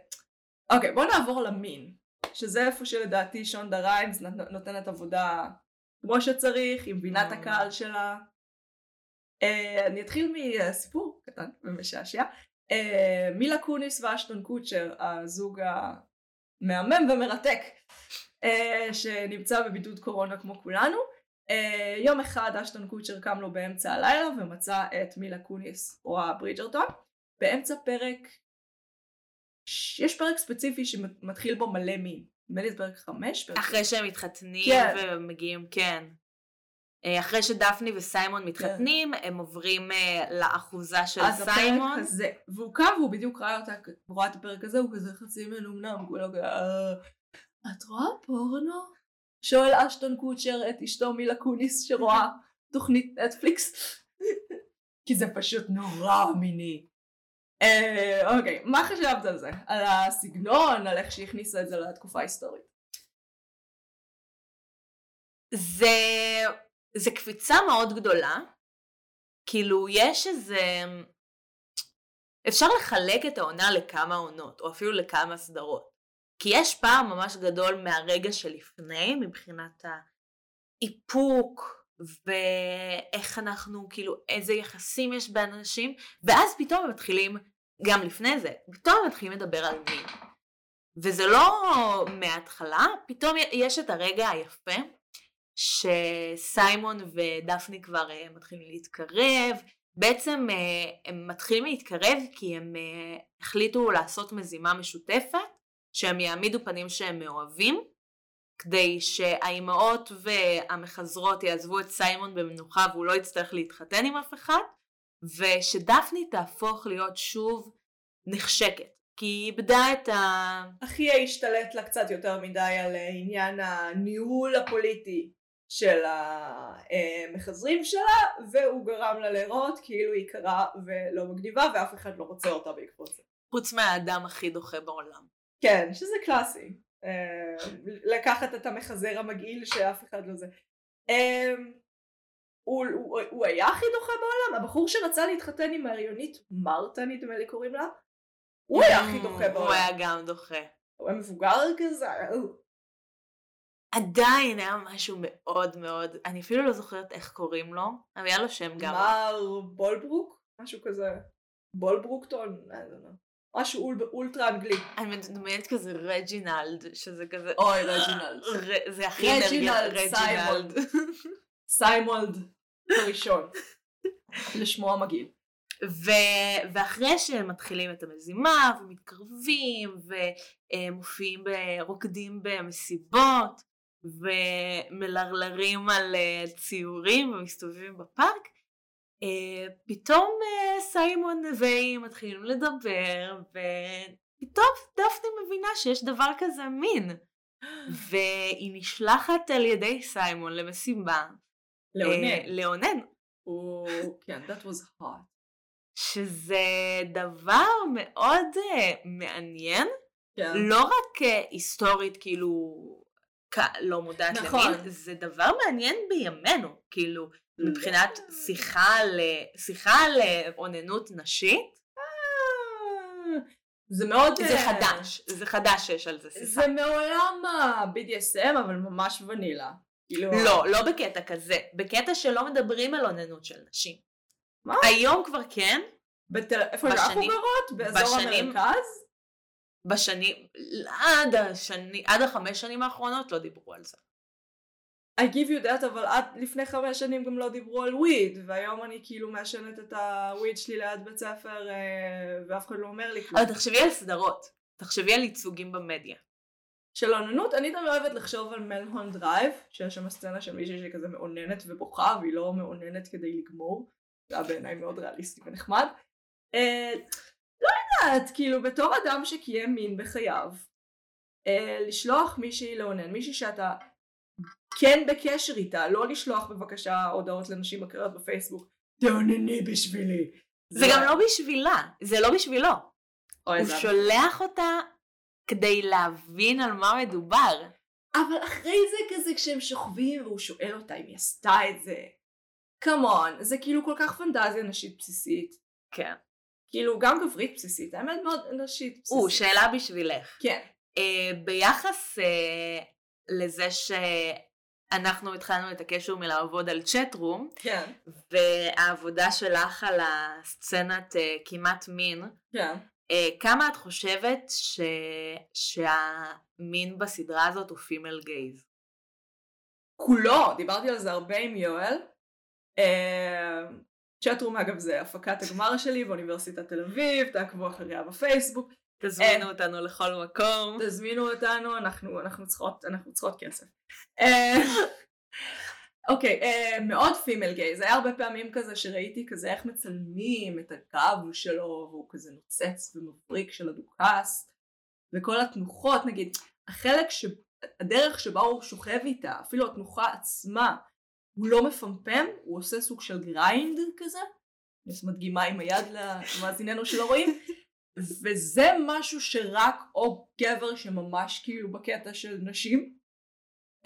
אוקיי, בוא נעבור למין, שזה איפה שלדעתי שונדה ריימס נות- נותנת עבודה כמו שצריך, היא מבינה את הקהל שלה. אני אתחיל מסיפור קטן ומשעשע. Uh, מילה קוניס ואשטון קוצ'ר, הזוג המהמם ומרתק, uh, שנמצא בבידוד קורונה כמו כולנו. Uh, יום אחד אשטון קוצ'ר קם לו באמצע הלילה ומצא את מילה קוניס או הברידג'רטון. באמצע פרק, יש פרק ספציפי שמתחיל בו מלא מין. נדמה לי זה פרק חמש. פרק
אחרי שהם מתחתנים
כן.
ומגיעים, כן. אה, אחרי שדפני וסיימון מתחתנים, הם עוברים אה, לאחוזה של
אז הפרק
סיימון.
הזה, והוא קם והוא בדיוק ראה אותה, הוא ראה את הפרק הזה, הוא כזה חצי מנומנם, הוא לא כזה, "אה, את רואה פורנו? שואל אשטון קוצ'ר את אשתו מילה קוניס שרואה תוכנית נטפליקס, כי זה פשוט נורא מיני. אוקיי, מה חשבת על זה? על הסגנון, על איך שהכניסה את זה לתקופה ההיסטורית?
זה, זה קפיצה מאוד גדולה. כאילו, יש איזה... אפשר לחלק את העונה לכמה עונות, או אפילו לכמה סדרות. כי יש פער ממש גדול מהרגע שלפני, מבחינת האיפוק, ואיך אנחנו, כאילו, איזה יחסים יש בין אנשים, ואז פתאום הם מתחילים, גם לפני זה, פתאום הם מתחילים לדבר על מין. וזה לא מההתחלה, פתאום יש את הרגע היפה, שסיימון ודפני כבר uh, מתחילים להתקרב, בעצם אה, הם מתחילים להתקרב כי הם אה, החליטו לעשות מזימה משותפת, שהם יעמידו פנים שהם מאוהבים, כדי שהאימהות והמחזרות יעזבו את סיימון במנוחה והוא לא יצטרך להתחתן עם אף אחד, ושדפני תהפוך להיות שוב נחשקת, כי היא איבדה את ה...
אחיה השתלט לה קצת יותר מדי על אה, עניין הניהול הפוליטי של המחזרים שלה, והוא גרם לה להיראות כאילו היא קרה ולא מגניבה ואף אחד לא רוצה אותה בעקבות זה.
חוץ מהאדם הכי דוחה בעולם.
כן, שזה קלאסי. אה, לקחת את המחזר המגעיל שאף אחד לא זה. אה, הוא, הוא, הוא היה הכי דוחה בעולם, הבחור שרצה להתחתן עם ההריונית מרתה נדמה לי קוראים לה, הוא היה הכי דוחה בעולם.
הוא היה גם דוחה.
הוא היה מבוגר כזה,
עדיין היה משהו מאוד מאוד, אני אפילו לא זוכרת איך קוראים לו, אבל היה לו שם גם.
מר בולברוק? משהו כזה. בולברוקטון? משהו אול, אולטרה אנגלי.
אני מדמיינת כזה רג'ינלד, שזה כזה...
אוי, רג'ינלד.
זה הכי
רג'ינלד סיימונד. סיימולד הראשון. לשמו המגעיל.
ו- ואחרי שהם מתחילים את המזימה ומתקרבים ומופיעים, ב- רוקדים במסיבות ומלרלרים על אה, ציורים ומסתובבים בפארק, אה, פתאום אה, סיימון והיא מתחילים לדבר ופתאום דפני מבינה שיש דבר כזה מין והיא נשלחת על ידי סיימון למסיבה
לאונן.
לאונן.
כן, that was hot.
שזה דבר מאוד מעניין,
כן.
לא רק היסטורית כאילו לא מודעת
נכון.
למין, זה דבר מעניין בימינו, כאילו מבחינת שיחה על, שיחה על אוננות נשית,
אה, זה מאוד...
זה
אה,
חדש, זה חדש שיש על זה שיחה.
זה מעולם ה-BDSM אבל ממש ונילה. כאילו...
לא, לא בקטע כזה, בקטע שלא מדברים על אוננות של נשים.
מה?
היום כבר כן,
בתל... איפה אנחנו גרות? באזור
בשנים-
המרכז?
בשנים, עד השני, עד החמש שנים האחרונות לא דיברו על זה.
I give you that אבל עד לפני חמש שנים גם לא דיברו על weed והיום אני כאילו מעשנת את ה weed שלי ליד בית ספר אה, ואף אחד לא אומר לי כלום.
אבל תחשבי על סדרות, תחשבי על ייצוגים במדיה.
של אוננות אני תמיד אוהבת לחשוב על מלהולנד דרייב שיש שם סצנה של מישהי שכזה מאוננת ובוכה והיא לא מאוננת כדי לגמור זה היה בעיניי מאוד ריאליסטי ונחמד. אה, יודעת כאילו בתור אדם שקיים מין בחייו אה, לשלוח מישהי לאונן מישהי שאתה כן בקשר איתה לא לשלוח בבקשה הודעות לנשים אחרות בפייסבוק תאונני בשבילי.
זה גם לא בשבילה, זה לא בשבילו. הוא
זה-
שולח אותה כדי להבין על מה מדובר.
אבל אחרי זה כזה כשהם שוכבים והוא שואל אותה אם היא עשתה את זה. כמון, זה כאילו כל כך פנטזיה נשית בסיסית.
כן.
כאילו גם גברית בסיסית, האמת מאוד נשית בסיסית.
הוא, שאלה בשבילך.
כן.
אה, ביחס אה, לזה שאנחנו התחלנו את הקשר מלעבוד על צ'טרום,
כן.
והעבודה שלך על הסצנת אה, כמעט מין,
כן.
אה, כמה את חושבת ש... שהמין בסדרה הזאת הוא פימל גייז?
כולו, דיברתי על זה הרבה עם יואל. אה, צ'טרום אגב זה הפקת הגמר שלי באוניברסיטת תל אביב, תעקבו אחריה בפייסבוק.
תזמינו אותנו לכל מקום.
תזמינו אותנו, אנחנו, אנחנו, צריכות, אנחנו צריכות כסף. אה, אוקיי, אה, מאוד פימל גיי, זה היה הרבה פעמים כזה שראיתי כזה איך מצלמים את הגב שלו והוא כזה נוצץ ומבריק של הדוכס וכל התנוחות, נגיד, החלק, ש... הדרך שבה הוא שוכב איתה, אפילו התנוחה עצמה, הוא לא מפמפם, הוא עושה סוג של grind כזה, אני מדגימה עם היד למאזיננו שלא רואים, וזה משהו שרק או גבר שממש כאילו בקטע של נשים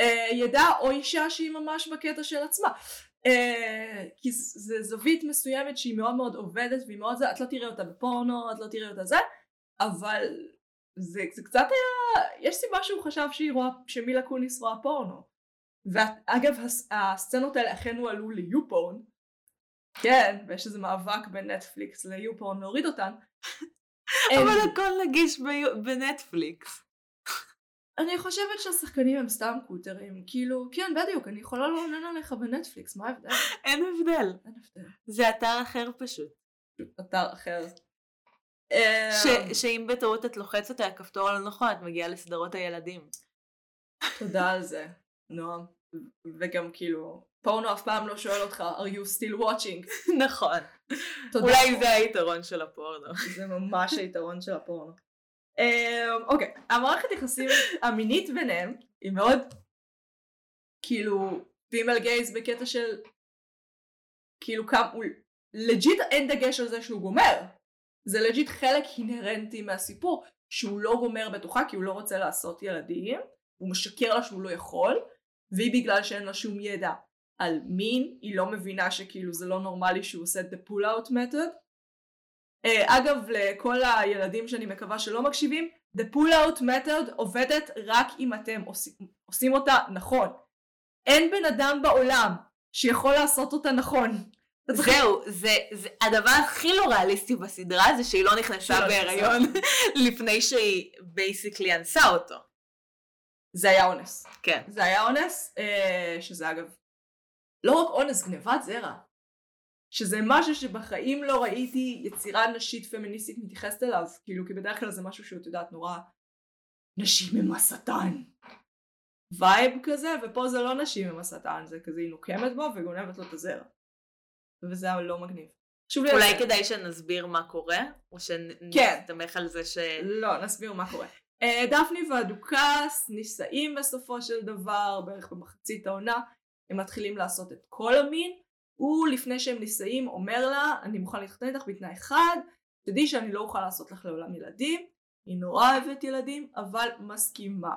אה, ידע או אישה שהיא ממש בקטע של עצמה. אה, כי זה זווית מסוימת שהיא מאוד מאוד עובדת והיא מאוד זה את לא תראה אותה בפורנו את לא תראה אותה זה אבל זה, זה קצת היה יש סיבה שהוא חשב שהיא רואה שמילה קוניס רואה פורנו ואגב הס- הסצנות האלה אכן הועלו ליופורן כן ויש איזה מאבק בין נטפליקס ליופורן להוריד אותן
אבל הכל נגיש ב- בנטפליקס.
אני חושבת שהשחקנים הם סתם קוטרים, כאילו, כן, בדיוק, אני יכולה לעונן עליך בנטפליקס, מה ההבדל?
אין הבדל.
אין הבדל.
זה אתר אחר פשוט.
אתר אחר.
ש- שאם בטעות את לוחצת על הכפתור הלא נכון, את מגיעה לסדרות הילדים.
תודה על זה, נועם. וגם כאילו, פורנו אף פעם לא שואל אותך, are you still watching?
נכון. אולי זה היתרון של הפורנו.
זה ממש היתרון של הפורנו. אמ, אוקיי, המערכת יחסים המינית ביניהם היא מאוד כאילו פימל גייז בקטע של כאילו כמה legit אין דגש על זה שהוא גומר זה legit חלק אינהרנטי מהסיפור שהוא לא גומר בתוכה כי הוא לא רוצה לעשות ילדים הוא משקר לה שהוא לא יכול והיא בגלל שאין לה שום ידע על מין היא לא מבינה שכאילו זה לא נורמלי שהוא עושה את the pull out method אה, אגב לכל הילדים שאני מקווה שלא מקשיבים the pull out method עובדת רק אם אתם עושים, עושים אותה נכון אין בן אדם בעולם שיכול לעשות אותה נכון
זהו, זה, זה הדבר הכי לא ריאליסטי בסדרה זה שהיא לא נכנסה. בהיריון לפני שהיא basically אנסה אותו.
זה היה אונס
כן.
זה היה אונס אה, שזה אגב לא רק אונס גנבת זרע שזה משהו שבחיים לא ראיתי יצירה נשית פמיניסטית מתייחסת אליו כאילו כי בדרך כלל זה משהו שאת יודעת נורא נשים הם השטן vibe כזה ופה זה לא נשים הם השטן זה כזה היא נוקמת בו וגונבת לו את הזרע וזה היה לא מגניב.
אולי
לציין-
כדאי שנסביר מה קורה, או
כן.
שנסתמך על זה ש...
לא, נסביר מה קורה. אה, דפני והדוכס נישאים בסופו של דבר, בערך במחצית העונה, הם מתחילים לעשות את כל המין. הוא לפני שהם נישאים אומר לה, אני מוכן להתחתן איתך בתנאי אחד, תדעי שאני לא אוכל לעשות לך לעולם ילדים, היא נורא אוהבת ילדים, אבל מסכימה.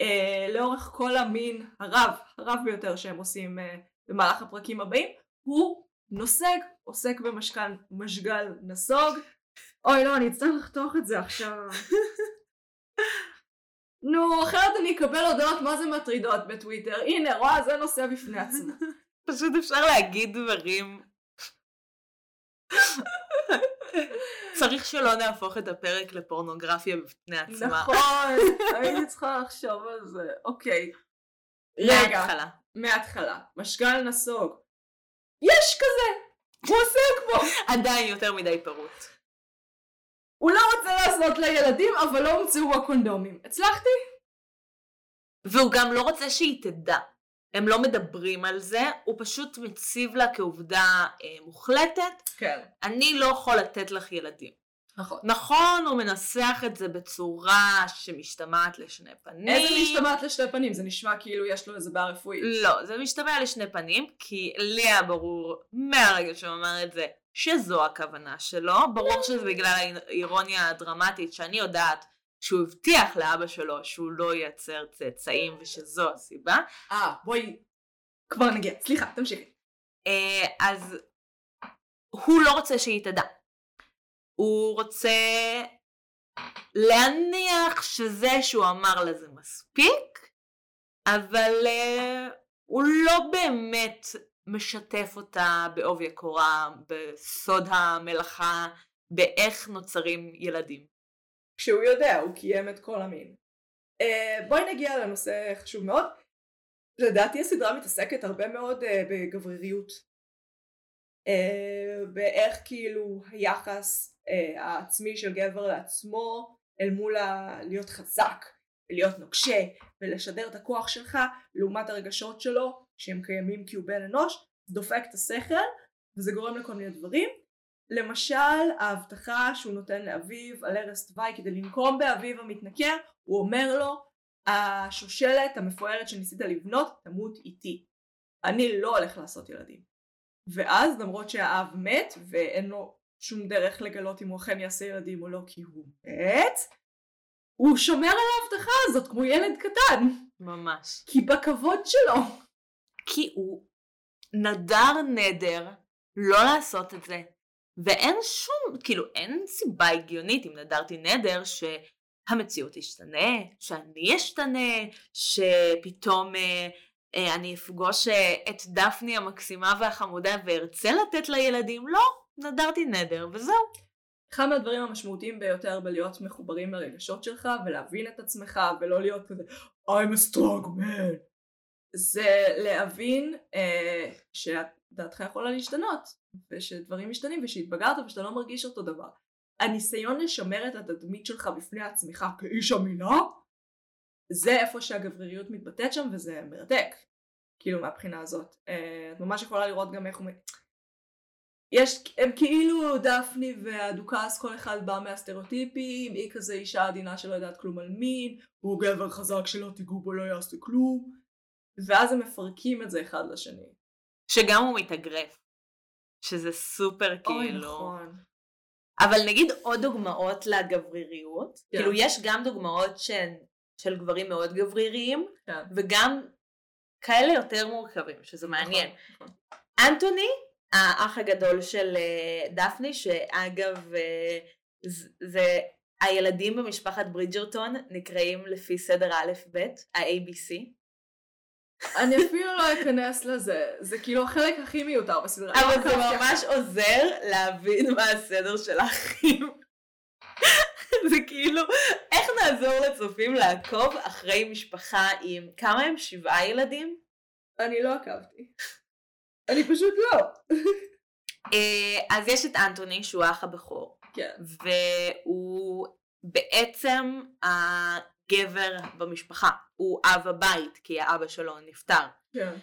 אה, לאורך כל המין הרב, הרב ביותר שהם עושים אה, במהלך הפרקים הבאים, הוא נוסק, עוסק במשקל משגל נסוג. אוי לא, אני אצטרך לחתוך את זה עכשיו. נו, אחרת אני אקבל הודעות מה זה מטרידות בטוויטר. הנה, רואה, זה נושא בפני עצמו.
פשוט אפשר להגיד דברים. צריך שלא נהפוך את הפרק לפורנוגרפיה בפני עצמה.
נכון, הייתי צריכה לחשוב על זה. אוקיי. רגע,
מההתחלה.
מההתחלה. משגל נסוג. יש כזה! הוא עוסק בו!
עדיין יותר מדי פרוט.
הוא לא רוצה לעשות לילדים, אבל לא הומצאו הקונדומים. הצלחתי?
והוא גם לא רוצה שהיא תדע. הם לא מדברים על זה, הוא פשוט מציב לה כעובדה אה, מוחלטת,
כן.
אני לא יכול לתת לך ילדים.
נכון.
נכון, הוא מנסח את זה בצורה שמשתמעת לשני פנים.
איזה משתמעת לשתי פנים? זה נשמע כאילו יש לו איזה בעיה רפואית.
לא, זה משתמע לשני פנים, כי לי היה ברור מהרגע שהוא אמר את זה שזו הכוונה שלו. ברור שזה בגלל האירוניה הדרמטית שאני יודעת שהוא הבטיח לאבא שלו שהוא לא ייצר צאצאים ושזו הסיבה.
אה, בואי. כבר נגיע. סליחה, תמשיכי.
אה, אז הוא לא רוצה שהיא תדע. הוא רוצה להניח שזה שהוא אמר לה זה מספיק, אבל uh, הוא לא באמת משתף אותה בעובי הקורה, בסוד המלאכה, באיך נוצרים ילדים.
כשהוא יודע, הוא קיים את כל המין. Uh, בואי נגיע לנושא חשוב מאוד. לדעתי הסדרה מתעסקת הרבה מאוד uh, בגבריריות. Uh, באיך כאילו היחס uh, העצמי של גבר לעצמו אל מול ה... להיות חזק ולהיות נוקשה ולשדר את הכוח שלך לעומת הרגשות שלו שהם קיימים כי הוא בן אנוש דופק את השכל וזה גורם לכל מיני דברים. למשל ההבטחה שהוא נותן לאביו על ערש תוואי כדי לנקום באביו המתנכר הוא אומר לו השושלת המפוארת שניסית לבנות תמות איתי. אני לא הולך לעשות ילדים. ואז למרות שהאב מת ואין לו שום דרך לגלות אם הוא אכן יעשה ילדים או לא כי הוא מת הוא שומר על ההבטחה הזאת כמו ילד קטן.
ממש.
כי בכבוד שלו
כי הוא נדר נדר לא לעשות את זה. ואין שום, כאילו אין סיבה הגיונית אם נדרתי נדר שהמציאות תשתנה, שאני אשתנה, שפתאום אה, אה, אני אפגוש אה, את דפני המקסימה והחמודה וארצה לתת לה ילדים, לא, נדרתי נדר וזהו.
אחד מהדברים המשמעותיים ביותר בלהיות מחוברים לרגשות שלך ולהבין את עצמך ולא להיות כזה I'm a strong man זה להבין אה, שדעתך יכולה להשתנות ושדברים משתנים ושהתבגרת ושאתה לא מרגיש אותו דבר. הניסיון לשמר את התדמית שלך בפני עצמך כאיש אמינה זה איפה שהגבריריות מתבטאת שם וזה מרתק כאילו מהבחינה הזאת. אה, את ממש יכולה לראות גם איך הוא... יש, הם כאילו דפני והדוכס כל אחד בא מהסטריאוטיפים, היא כזה אישה עדינה שלא יודעת כלום על מין, הוא גבר חזק שלא תיגעו בו לא יעשו כלום, ואז הם מפרקים את זה אחד לשני.
שגם הוא מתאגרף. שזה סופר
אוי
כאילו.
נכון.
אבל נגיד עוד דוגמאות לגבריריות,
כן.
כאילו יש גם דוגמאות שהן של גברים מאוד גבריריים,
כן.
וגם כאלה יותר מורכבים, שזה מעניין.
נכון, נכון.
אנטוני, האח הגדול של אה, דפני, שאגב, אה, זה הילדים במשפחת ברידג'רטון נקראים לפי סדר א'-ב', ה-ABC.
אני אפילו לא אכנס לזה, זה כאילו החלק הכי מיותר בסדרה. לא
אבל זה
עקבתי
ממש עוזר להבין מה הסדר של האחים. זה כאילו, איך נעזור לצופים לעקוב אחרי משפחה עם, כמה הם? שבעה ילדים?
אני לא עקבתי. אני פשוט לא.
אה, אז יש את אנטוני שהוא האח הבכור,
כן.
והוא בעצם הגבר במשפחה, הוא אב הבית, כי האבא שלו נפטר.
כן.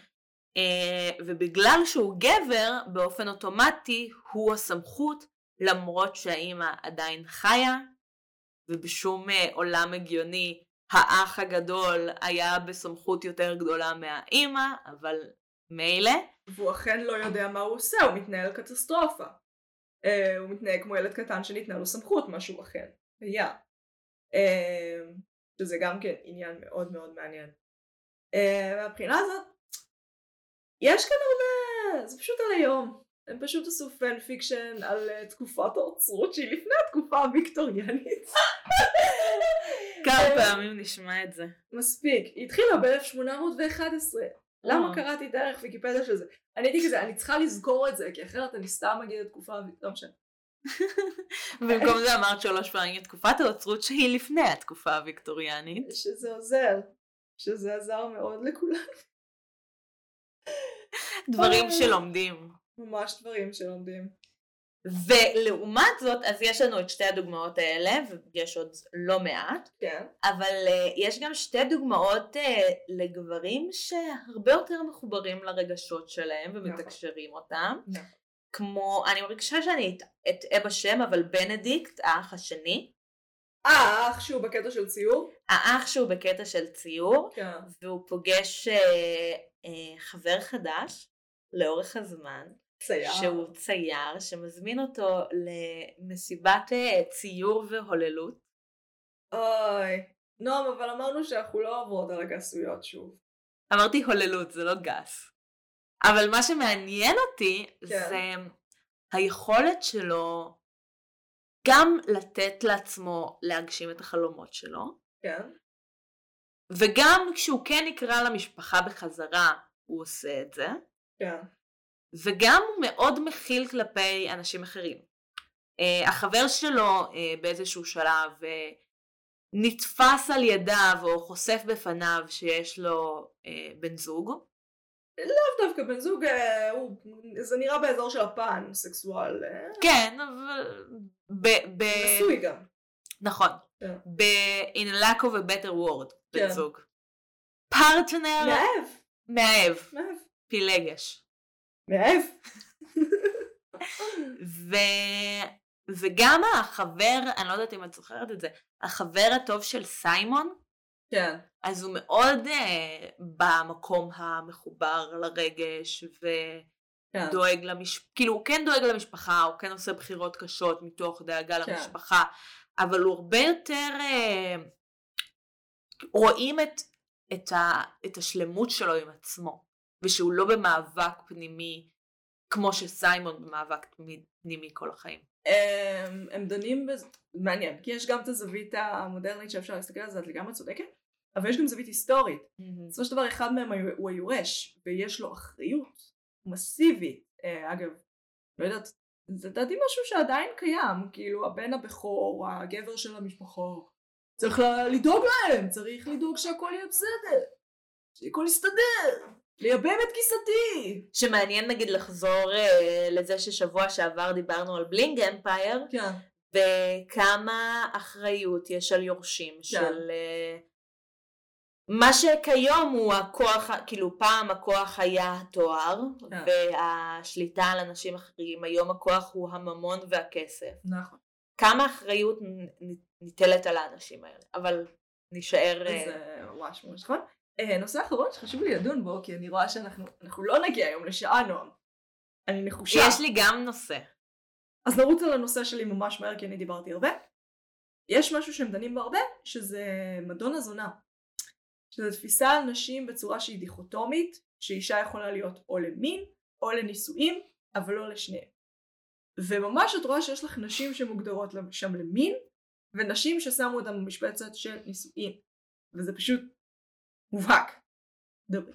אה, ובגלל שהוא גבר, באופן אוטומטי הוא הסמכות, למרות שהאימא עדיין חיה, ובשום אה, עולם הגיוני האח הגדול היה בסמכות יותר גדולה מהאימא, אבל מילא.
והוא אכן לא יודע מה הוא עושה, הוא מתנהל קטסטרופה. Uh, הוא מתנהג כמו ילד קטן שניתנה לו סמכות, מה שהוא אכן היה. אה, שזה גם כן עניין מאוד מאוד מעניין. אה, מהבחינה הזאת, יש כאן הרבה, זה פשוט על היום. הם פשוט עשו fan fiction על אה, תקופת העוצרות שהיא לפני התקופה הוויקטוריאנית.
כמה פעמים נשמע את זה.
מספיק, היא התחילה ב-1811. למה
אה.
קראתי ערך ויקיפדיה של זה? אני הייתי כזה, אני צריכה לזכור את זה, כי אחרת אני סתם אגיד את תקופה, לא משנה.
במקום זה אמרת שלוש פעמים תקופת האוצרות שהיא לפני התקופה הוויקטוריאנית.
שזה עוזר, שזה עזר מאוד לכולם.
דברים. שלומדים.
ממש דברים שלומדים.
ולעומת זאת, אז יש לנו את שתי הדוגמאות האלה, ויש עוד לא מעט,
כן.
אבל uh, יש גם שתי דוגמאות uh, לגברים שהרבה יותר מחוברים לרגשות שלהם ומתקשרים אותם.
נכון.
כמו, אני מרגישה שאני אטעה בשם, אבל בנדיקט, האח השני,
אה, האח שהוא בקטע של ציור?
האח שהוא בקטע של ציור,
כן.
והוא פוגש אה, אה, חבר חדש לאורך הזמן,
צייר.
שהוא צייר, שמזמין אותו למסיבת אה, ציור והוללות.
אוי. נועם, אבל אמרנו שאנחנו לא עוברות על הגסויות שוב.
אמרתי הוללות, זה לא גס. אבל מה שמעניין אותי
כן.
זה היכולת שלו גם לתת לעצמו להגשים את החלומות שלו,
כן.
וגם כשהוא כן נקרא למשפחה בחזרה, הוא עושה את זה,
כן.
וגם הוא מאוד מכיל כלפי אנשים אחרים. Uh, החבר שלו uh, באיזשהו שלב uh, נתפס על ידיו או חושף בפניו שיש לו uh, בן זוג,
לאו דווקא בן זוג, אה, הוא, זה נראה באזור של הפן, סקסואל. אה,
כן, אבל... ב... ב...
נשוי גם.
נכון.
כן.
ב... In a lack of a better word, בן
כן.
זוג. פרטנר
מאהב.
מאהב,
מאהב.
פילגש.
מאהב.
ו... וגם החבר, אני לא יודעת אם את זוכרת את זה, החבר הטוב של סיימון,
כן.
אז הוא מאוד uh, במקום המחובר לרגש
כן.
ודואג למשפחה, כאילו הוא כן דואג למשפחה, הוא כן עושה בחירות קשות מתוך דאגה
כן.
למשפחה, אבל הוא הרבה יותר, uh, רואים את, את, ה, את השלמות שלו עם עצמו, ושהוא לא במאבק פנימי כמו שסיימון במאבק פנימי כל החיים.
הם, הם דנים בזה, מעניין, כי יש גם את הזווית המודרנית שאפשר להסתכל על זה, את לגמרי צודקת, אבל יש גם זווית היסטורית. בסופו של דבר אחד מהם הוא היורש, ויש לו אחריות מסיבית. אה, אגב, לא יודעת זה לדעתי משהו שעדיין קיים, כאילו הבן הבכור, הגבר של המשפחה, צריך לדאוג להם, צריך לדאוג שהכל יהיה בסדר, שהכל יסתדר, לייבם את גיסתי.
שמעניין נגיד לחזור אה, לזה ששבוע שעבר דיברנו על בלינג אמפייר,
כן.
וכמה אחריות יש על יורשים של... אה, מה שכיום הוא הכוח, כאילו פעם הכוח היה התואר
כן.
והשליטה על אנשים אחרים, היום הכוח הוא הממון והכסף.
נכון.
כמה אחריות נ- נ- ניטלת על האנשים האלה, אבל נישאר... אה,
זה ממש ממש נכון. אה, נושא אחרון שחשוב לי לדון בו, כי אני רואה שאנחנו אנחנו לא נגיע היום לשעה נועם. אני נחושה.
יש לי גם נושא.
אז נרוץ על הנושא שלי ממש מהר כי אני דיברתי הרבה. יש משהו שהם דנים בו הרבה, שזה מדון הזונה. שזה תפיסה על נשים בצורה שהיא דיכוטומית, שאישה יכולה להיות או למין או לנישואים, אבל לא לשניהם. וממש את רואה שיש לך נשים שמוגדרות שם למין, ונשים ששמו אותם במשבצת של נישואין. וזה פשוט מובהק. דברי.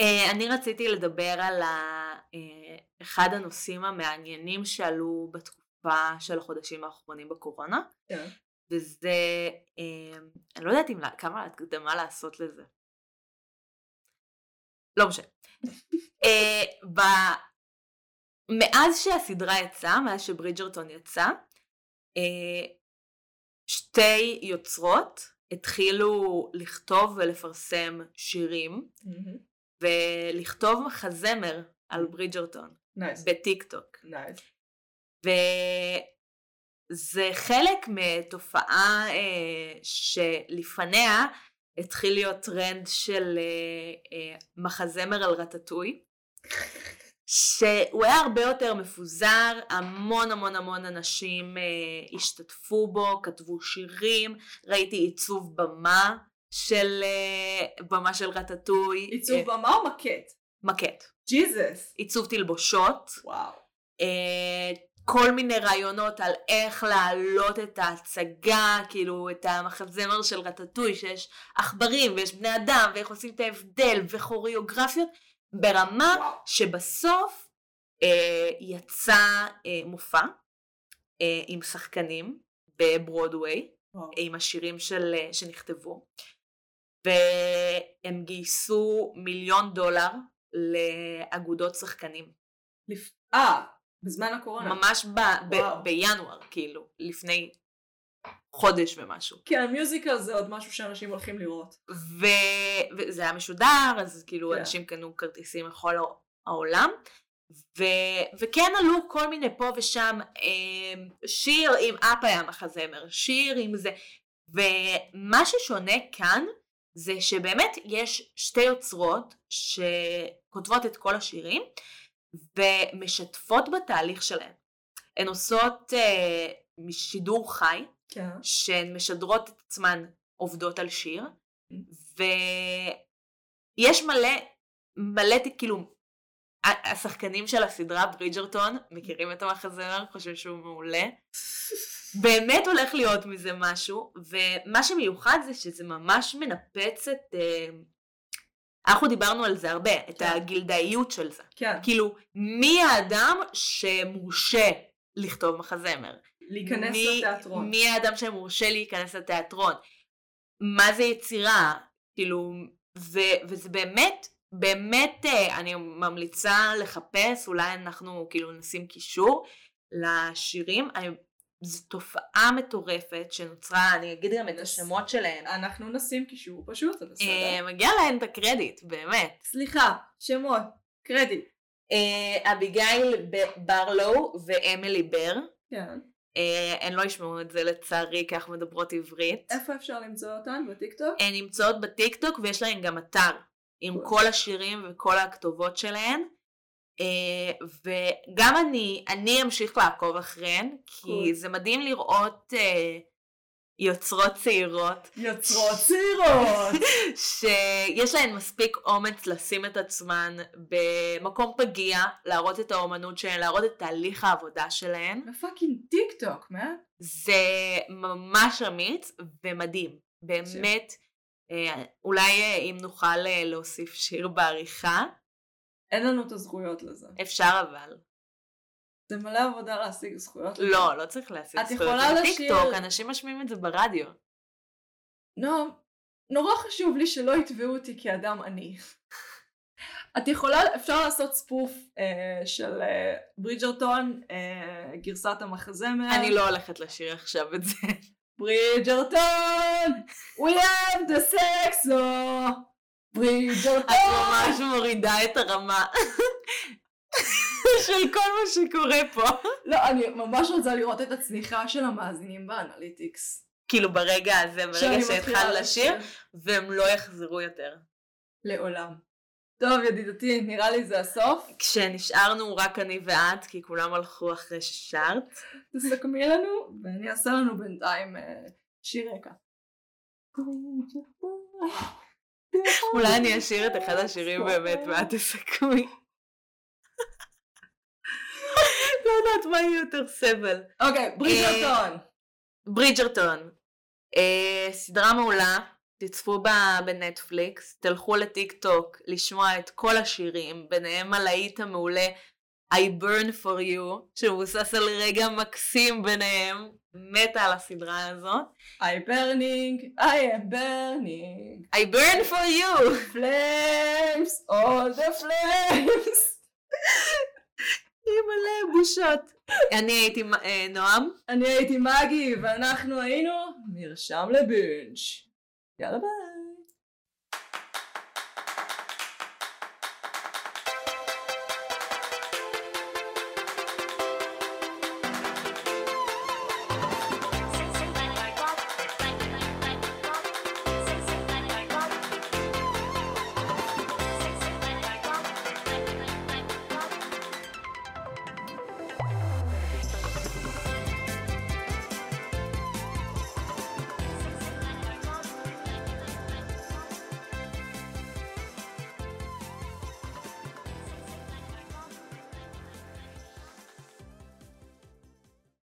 אה, אני רציתי לדבר על ה- אה, אחד הנושאים המעניינים שעלו בתקופה של החודשים האחרונים בקורונה,
כן.
וזה, אה, אני לא יודעת אם, לה- כמה הקדמה לעשות לזה. לא משנה. אה, ב- מאז שהסדרה יצאה, מאז שברידג'רטון יצא, אה, שתי יוצרות התחילו לכתוב ולפרסם שירים ולכתוב מחזמר על ברידג'רטון
nice.
בטיק טוק.
nice.
וזה חלק מתופעה אה, שלפניה התחיל להיות טרנד של אה, אה, מחזמר על רטטוי, שהוא היה הרבה יותר מפוזר, המון המון המון אנשים אה, השתתפו בו, כתבו שירים, ראיתי עיצוב במה של אה, במה של רטטוי,
עיצוב
אה,
במה או מקט?
מקט,
ג'יזוס.
עיצוב תלבושות,
וואו.
אה, כל מיני רעיונות על איך להעלות את ההצגה, כאילו את המחזמר של רטטוי, שיש עכברים ויש בני אדם, ואיך עושים את ההבדל, וכוריאוגרפיות, ברמה
וואו.
שבסוף אה, יצא אה, מופע אה, עם שחקנים בברודוויי,
וואו.
עם השירים של, אה, שנכתבו, והם גייסו מיליון דולר לאגודות שחקנים.
לפ- אה, בזמן הקורונה.
ממש ב- ב-. בינואר, כאילו, לפני חודש ומשהו.
כן, מיוזיקל זה עוד משהו שאנשים הולכים לראות.
ו- וזה היה משודר, אז כאילו
כן.
אנשים קנו כרטיסים הע- העולם. ו- וכן עלו כל מיני פה ושם אה, שיר עם אפ היה מחזמר, שיר עם זה. ומה ששונה כאן זה שבאמת יש שתי יוצרות שכותבות את כל השירים ומשתפות בתהליך שלהן. הן עושות אה, שידור חי,
כן.
שהן משדרות את עצמן עובדות על שיר, ויש מלא, מלא, כאילו, השחקנים של הסדרה ברידג'רטון מכירים את המחזמר, חושבים שהוא מעולה. באמת הולך להיות מזה משהו, ומה שמיוחד זה שזה ממש מנפץ את... אה, אנחנו דיברנו על זה הרבה, את
כן.
הגילדאיות של זה.
כן.
כאילו, מי האדם שמורשה לכתוב מחזמר?
להיכנס
מי-
לתיאטרון.
מי האדם שמורשה להיכנס לתיאטרון? מה זה יצירה? כאילו, ו- וזה באמת, באמת, אה, אני ממליצה לחפש, אולי אנחנו כאילו נשים קישור לשירים. אני, זו תופעה מטורפת שנוצרה, אני אגיד גם את השמות שלהן.
אנחנו נשים קישור פשוט, זה בסדר.
אה, מגיע להן את הקרדיט, באמת.
סליחה, שמות, קרדיט.
אה, אביגיל ב- ברלו ואמילי בר.
כן.
אה, הן לא ישמעו את זה לצערי, כי אנחנו מדברות עברית.
איפה אפשר למצוא אותן? בטיקטוק?
הן נמצאות בטיקטוק ויש להן גם אתר עם. כל השירים וכל הכתובות שלהן. אה, וגם אני, אני אמשיך לעקוב אחריהן, כי. זה מדהים לראות אה, יוצרות צעירות
יוצרות צעירות!
שיש להן מספיק אומץ לשים את עצמן במקום פגיע, להראות את האומנות שלהן, להראות את תהליך העבודה שלהן.
ב fucking טיקטוק, מה?
זה ממש אמיץ ומדהים, באמת. אה, אולי אה, אם נוכל אה, להוסיף שיר בעריכה,
אין לנו את הזכויות לזה.
אפשר אבל.
זה מלא עבודה להשיג זכויות.
לא, לא צריך להשיג
את
זכויות.
יכולה
זה
לשיר-
טיקטוק, אנשים משמיעים את זה ברדיו.
נועם, נורא חשוב לי שלא יתבעו אותי כאדם עני. את יכולה, אפשר לעשות ספוף אה, של אה, ברידג'רטון, אה, גרסת המחזמר.
אני לא הולכת לשיר עכשיו את זה.
ברידג'רטון! We have the sex law!
את
ברידג'רטון!
ממש מורידה את הרמה של כל מה שקורה פה.
לא, אני ממש רוצה לראות את הצניחה של המאזינים באנליטיקס.
כאילו ברגע הזה, ברגע שהתחלנו לשיר, והם לא יחזרו יותר.
לעולם. טוב, ידידתי, נראה לי זה הסוף.
כשנשארנו רק אני ואת, כי כולם הלכו אחרי ששרת.
תסכמי לנו, ואני אעשה לנו בינתיים אה, שיר רקע.
אולי אני אשיר את אחד השירים באמת ואת תסכמי. לא יודעת מה יהיה יותר סבל.
אוקיי, ברידג'רטון.
ברידג'רטון. אה, סדרה מעולה, תצפו בה בנטפליקס, תלכו לטיק טוק לשמוע את כל השירים, ביניהם הלהיט המעולה I burn for you, שמבוסס על רגע מקסים ביניהם, מתה על הסדרה הזאת.
I burning, I am burning.
I burn for you!
flames, all the flames.
היא מלא בושות. אני הייתי אה, נועם,
אני הייתי מגי, ואנחנו היינו מרשם לבינץ'. יאללה ביי.